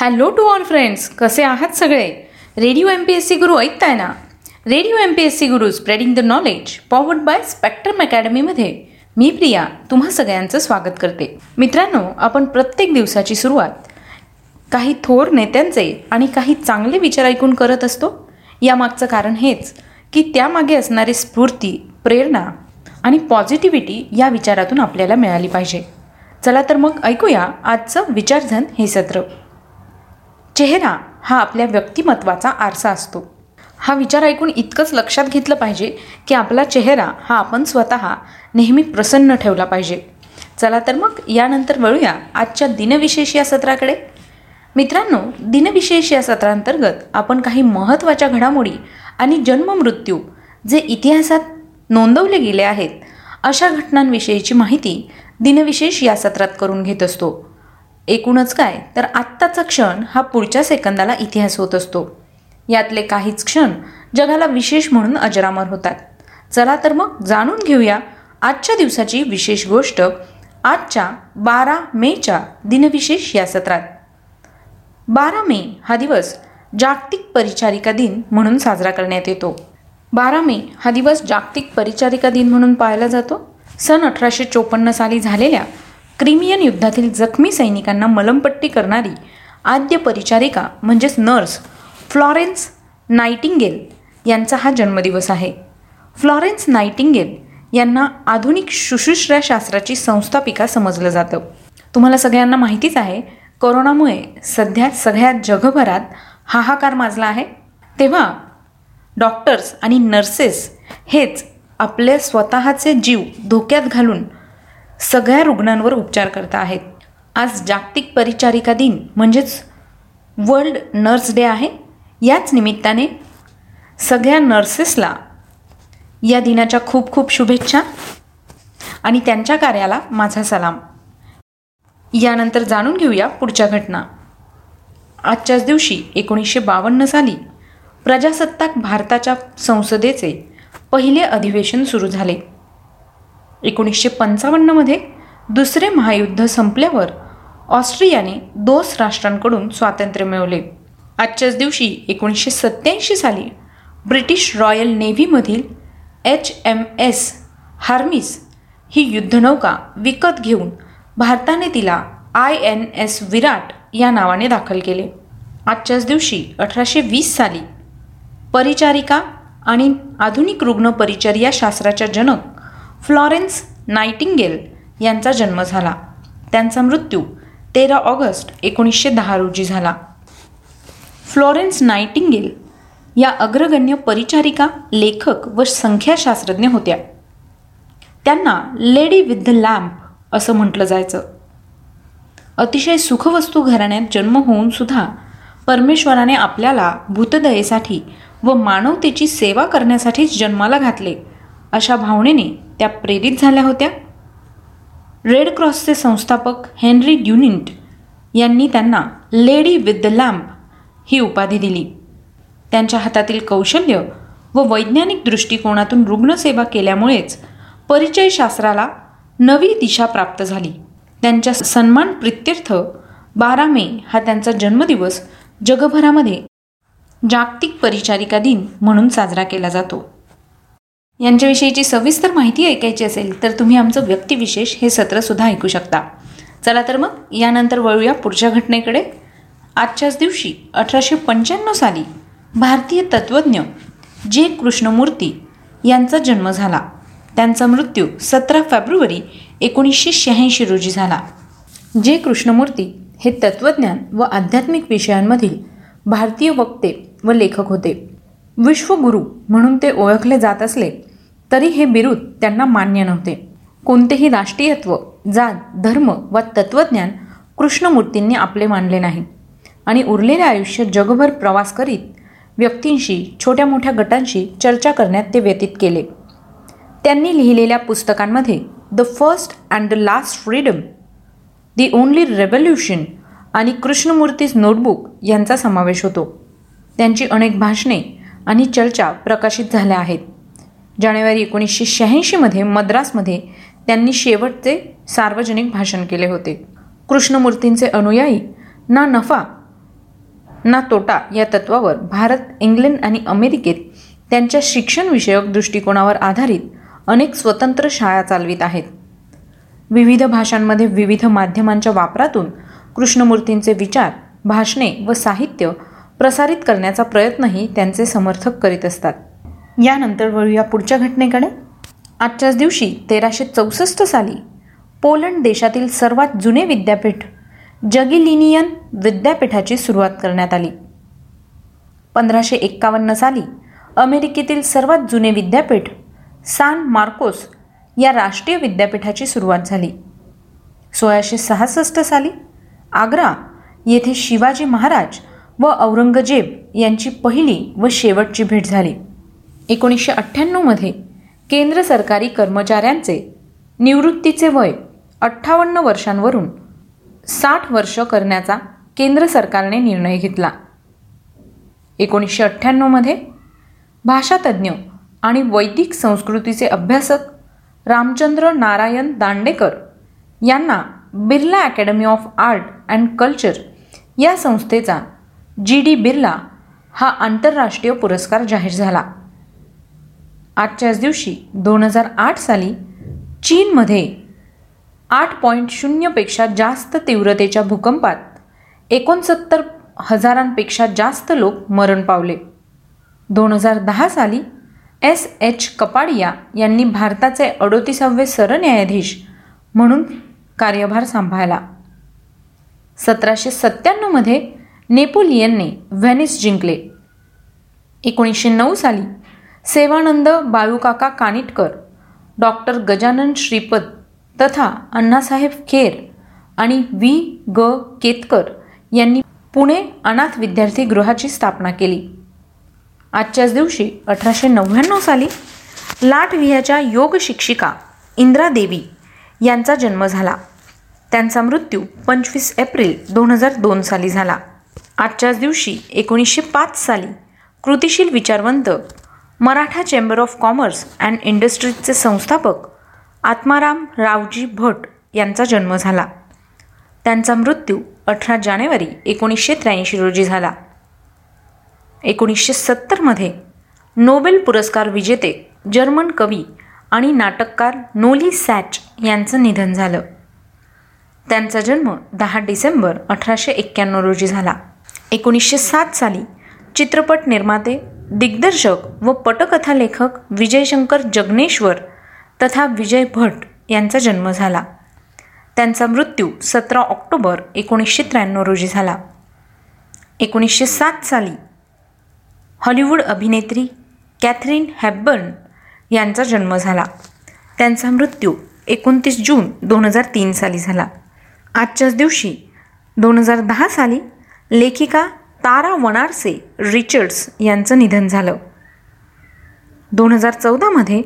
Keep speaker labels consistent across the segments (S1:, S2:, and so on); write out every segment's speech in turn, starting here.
S1: hello to all friends कसे आहात सगळे radio M P S C Guru ऐकताय ना radio M P S C Guru spreading the knowledge powered by Spectrum अकॅडमीमध्ये मी प्रिया तुम्हा सगळ्यांचं स्वागत करते मित्रांनो आपण प्रत्येक दिवसाची सुरुवात काही थोर नेत्यांचे आणि काही चांगले विचार ऐकून करत असतो यामागचं कारण हेच की त्यामागे असणारी स्फूर्ती प्रेरणा आणि पॉझिटिव्हिटी या विचारातून आपल्याला मिळाली पाहिजे चला तर मग ऐकूया आजचं विचारधन हे सत्र चेहरा हा आपल्या व्यक्तिमत्वाचा आरसा असतो हा विचार ऐकून इतकंच लक्षात घेतलं पाहिजे की आपला चेहरा हा आपण स्वतः नेहमी प्रसन्न ठेवला पाहिजे चला तर मग यानंतर वळूया आजच्या दिनविशेष या सत्राकडे मित्रांनो दिनविशेष या सत्रांतर्गत आपण काही महत्त्वाच्या घडामोडी आणि जन्ममृत्यू जे इतिहासात नोंदवले गेले आहेत अशा घटनांविषयीची माहिती दिनविशेष या सत्रात करून घेत असतो एकूणच काय तर आत्ताचा क्षण हा पुढच्या सेकंदाला इतिहास होत असतो यातले काहीच क्षण जगाला विशेष म्हणून अजरामर होतात चला तर मग जाणून घेऊया आजच्या दिवसाची विशेष गोष्ट आजच्या बारा मेच्या दिनविशेष या सत्रात बारा मे हा दिवस जागतिक परिचारिका दिन म्हणून साजरा करण्यात येतो बारा मे हा दिवस जागतिक परिचारिका दिन म्हणून पाळला जातो सन अठराशे चोपन्न साली झालेल्या क्रिमियन युद्धातील जखमी सैनिकांना मलमपट्टी करणारी आद्य परिचारिका म्हणजेच नर्स फ्लॉरेन्स नायटिंगेल यांचा हा जन्मदिवस आहे फ्लॉरेन्स नायटिंगेल यांना आधुनिक शुश्रूषा शास्त्राची संस्थापिका समजलं जातं तुम्हाला सगळ्यांना माहितीच आहे कोरोनामुळे सध्या सगळ्या जगभरात हाहाकार माजला आहे तेव्हा डॉक्टर्स आणि नर्सेस हेच आपले स्वतःचे जीव धोक्यात घालून सगळ्या रुग्णांवर उपचार करत आहेत आज जागतिक परिचारिका दिन म्हणजेच वर्ल्ड नर्स डे आहे याच निमित्ताने सगळ्या नर्सेसला या दिनाच्या खूप खूप शुभेच्छा आणि त्यांच्या कार्याला माझा सलाम यानंतर जाणून घेऊया पुढच्या घटना आजच्याच दिवशी एकोणीसशे बावन्न साली प्रजासत्ताक भारताच्या संसदेचे पहिले अधिवेशन सुरू झाले एकोणीसशे पंचावन्नमध्ये दुसरे महायुद्ध संपल्यावर ऑस्ट्रियाने दोस राष्ट्रांकडून स्वातंत्र्य मिळवले आजच्याच दिवशी एकोणीसशे सत्याऐंशी साली ब्रिटिश रॉयल नेव्हीमधील एच एम एस हार्मिस ही युद्धनौका विकत घेऊन भारताने तिला आय एन एस विराट या नावाने दाखल केले आजच्याच दिवशी अठराशे वीस साली परिचारिका आणि आधुनिक रुग्ण परिचर्या शास्त्राच्या जनक फ्लॉरेन्स नायटिंगेल यांचा जन्म झाला त्यांचा मृत्यू तेरा ऑगस्ट एकोणीसशे दहा रोजी झाला फ्लॉरेन्स नायटिंगेल या अग्रगण्य परिचारिका लेखक व संख्याशास्त्रज्ञ होत्या त्यांना लेडी विथ द लॅम्प असं म्हटलं जायचं अतिशय सुखवस्तू घराण्यात जन्म होऊन सुद्धा परमेश्वराने आपल्याला भूतदयेसाठी व मानवतेची सेवा करण्यासाठीच जन्माला घातले अशा भावनेने त्या प्रेरित झाल्या होत्या रेड क्रॉसचे संस्थापक हेनरी ड्युनिंट यांनी त्यांना लेडी विथ द लॅम्प ही उपाधी दिली त्यांच्या हातातील कौशल्य व वैज्ञानिक दृष्टिकोनातून रुग्णसेवा केल्यामुळेच परिचयशास्त्राला नवी दिशा प्राप्त झाली त्यांच्या सन्मान प्रित्यर्थ बारा मे हा त्यांचा जन्मदिवस जगभरामध्ये जागतिक परिचारिका दिन म्हणून साजरा केला जातो यांच्याविषयीची सविस्तर माहिती ऐकायची असेल तर तुम्ही आमचं व्यक्तिविशेष हे सत्रसुद्धा ऐकू शकता चला तर मग यानंतर वळूया पुढच्या घटनेकडे आजच्याच दिवशी अठराशे पंच्याण्णव साली भारतीय तत्त्वज्ञ जे कृष्णमूर्ती यांचा जन्म झाला त्यांचा मृत्यू सतरा फेब्रुवारी एकोणीसशे शहाऐंशी रोजी झाला जे कृष्णमूर्ती हे तत्त्वज्ञान व आध्यात्मिक विषयांमधील भारतीय वक्ते व लेखक होते विश्वगुरु म्हणून ते ओळखले जात असले तरी हे बिरुद त्यांना मान्य नव्हते कोणतेही राष्ट्रीयत्व जात धर्म व तत्त्वज्ञान कृष्णमूर्तींनी आपले मानले नाही आणि उरलेले आयुष्य जगभर प्रवास करीत व्यक्तींशी छोट्या मोठ्या गटांशी चर्चा करण्यात ते व्यतीत केले त्यांनी लिहिलेल्या पुस्तकांमध्ये the first and the last freedom the only revolution आणि कृष्णमूर्तीज नोटबुक यांचा समावेश होतो त्यांची अनेक भाषणे आणि चर्चा प्रकाशित झाल्या आहेत जानेवारी एकोणीसशे शहाऐंशीमध्ये मद्रासमध्ये त्यांनी शेवटचे सार्वजनिक भाषण केले होते कृष्णमूर्तींचे अनुयायी ना नफा ना तोटा या तत्वावर भारत इंग्लंड आणि अमेरिकेत त्यांच्या शिक्षणविषयक दृष्टिकोनावर आधारित अनेक स्वतंत्र शाळा चालवित आहेत विविध भाषांमध्ये विविध माध्यमांच्या वापरातून कृष्णमूर्तींचे विचार भाषणे व साहित्य प्रसारित करण्याचा प्रयत्नही त्यांचे समर्थक करीत असतात यानंतर वळूया पुढच्या घटनेकडे आजच्याच दिवशी तेराशे चौसष्ट साली पोलंड देशातील सर्वात जुने विद्यापीठ जगिलिनियन विद्यापीठाची सुरुवात करण्यात आली पंधराशे एक्कावन्न साली अमेरिकेतील सर्वात जुने विद्यापीठ सान मार्कोस या राष्ट्रीय विद्यापीठाची सुरुवात झाली सोळाशे सहासष्ट साली आग्रा येथे शिवाजी महाराज व औरंगजेब यांची पहिली व शेवटची भेट झाली एकोणीसशे अठ्ठ्याण्णवमध्ये केंद्र सरकारी कर्मचाऱ्यांचे निवृत्तीचे वय अठ्ठावन्न वर्षांवरून साठ वर्ष करण्याचा केंद्र सरकारने निर्णय घेतला एकोणीसशे अठ्ठ्याण्णवमध्ये भाषातज्ज्ञ आणि वैदिक संस्कृतीचे अभ्यासक रामचंद्र नारायण दांडेकर यांना Birla academy of art and culture या संस्थेचा जी डी बिर्ला हा आंतरराष्ट्रीय पुरस्कार जाहीर झाला आजच्याच दिवशी दोन हजार आठ साली चीनमध्ये आठ पॉईंट शून्यपेक्षा जास्त तीव्रतेच्या भूकंपात एकोणसत्तर हजारांपेक्षा जास्त लोक मरण पावले दोन हजार दहा साली एस एच कपाडिया यांनी भारताचे अडोतीसावे सरन्यायाधीश म्हणून कार्यभार सांभाळला सतराशे सत्त्याण्णवमध्ये नेपोलियनने व्हेनिस जिंकले एकोणीसशे नऊ साली सेवानंद बाळूकाका कानिटकर डॉक्टर गजानन श्रीपद तथा अण्णासाहेब खेर आणि वी ग केतकर यांनी पुणे अनाथ विद्यार्थी गृहाची स्थापना केली आजच्याच दिवशी अठराशे नव्याण्णव साली लाटविह्याच्या योग शिक्षिका इंद्रा देवी यांचा जन्म झाला त्यांचा मृत्यू पंचवीस एप्रिल दोन हजार दोन साली झाला आजच्याच दिवशी एकोणीसशे पाच साली कृतिशील विचारवंत Maratha chamber of commerce and इंडस्ट्रीजचे संस्थापक आत्माराम रावजी भट यांचा जन्म झाला त्यांचा मृत्यू अठरा जानेवारी एकोणीसशे त्र्याऐंशी रोजी झाला एकोणीसशे सत्तरमध्ये नोबेल पुरस्कार विजेते जर्मन कवी आणि नाटककार नोली सॅच यांचं निधन झालं त्यांचा जन्म दहा डिसेंबर अठराशे एक्क्याण्णव रोजी झाला एकोणीसशे सात साली चित्रपट निर्माते दिग्दर्शक व पटकथा लेखक विजयशंकर जगनेश्वर तथा विजय भट यांचा जन्म झाला त्यांचा मृत्यू सतरा ऑक्टोबर एकोणीसशे त्र्याण्णव रोजी झाला एकोणीसशे सात साली हॉलिवूड अभिनेत्री कॅथरीन हॅबर्न यांचा जन्म झाला त्यांचा मृत्यू एकोणतीस जून दोन हजार तीन साली झाला आजच्याच दिवशी दोन हजार दहा साली लेखिका तारा वणारसे रिचर्ड्स यांचं निधन झालं दोन हजार चौदामध्ये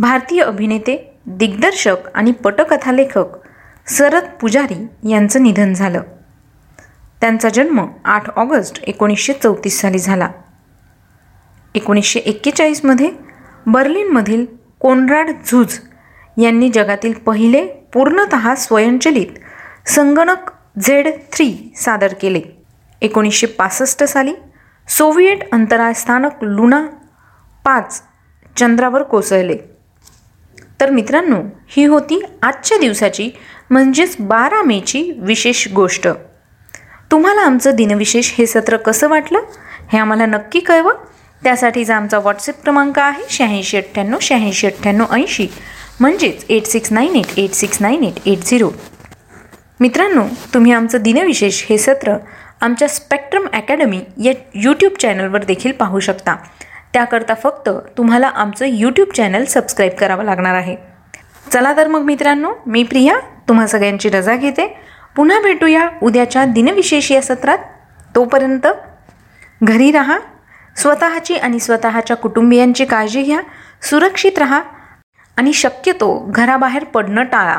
S1: भारतीय अभिनेते दिग्दर्शक आणि पटकथालेखक सरद पुजारी यांचं निधन झालं त्यांचा जन्म आठ ऑगस्ट एकोणीसशे चौतीस साली झाला एकोणीसशे एक्केचाळीसमध्ये बर्लिनमधील कोनराड झुज यांनी जगातील पहिले पूर्णत स्वयंचलित संगणक झेड थ्री सादर केले एकोणीसशे पासष्ट साली सोव्हिएट अंतराळ स्थानक लुना पाच चंद्रावर कोसळले तर मित्रांनो ही होती आजच्या दिवसाची म्हणजेच बारा मेची विशेष गोष्ट तुम्हाला आमचं दिनविशेष हे सत्र कसं वाटलं हे आम्हाला नक्की कळवं त्यासाठीचा आमचा व्हॉट्सअप क्रमांक आहे शहाऐंशी अठ्ठ्याण्णव शहाऐंशी अठ्ठ्याण्णव ऐंशी म्हणजेच eight six nine eight eight six nine eight eight zero मित्रांनो तुम्ही आमचं दिनविशेष हे सत्र आमच्या स्पेक्ट्रम अकॅडमी या यूट्यूब चॅनलवर देखील पाहू शकता त्याकरता फक्त तुम्हाला आमचं यूट्यूब चॅनल सबस्क्राईब करावं लागणार आहे चला तर मग मित्रांनो मी प्रिया तुम्हा सगळ्यांची रजा घेते पुन्हा भेटूया उद्याच्या दिनविशेष या सत्रात तोपर्यंत घरी राहा स्वतःची आणि स्वतःच्या कुटुंबियांची काळजी घ्या सुरक्षित राहा आणि शक्यतो घराबाहेर पडणं टाळा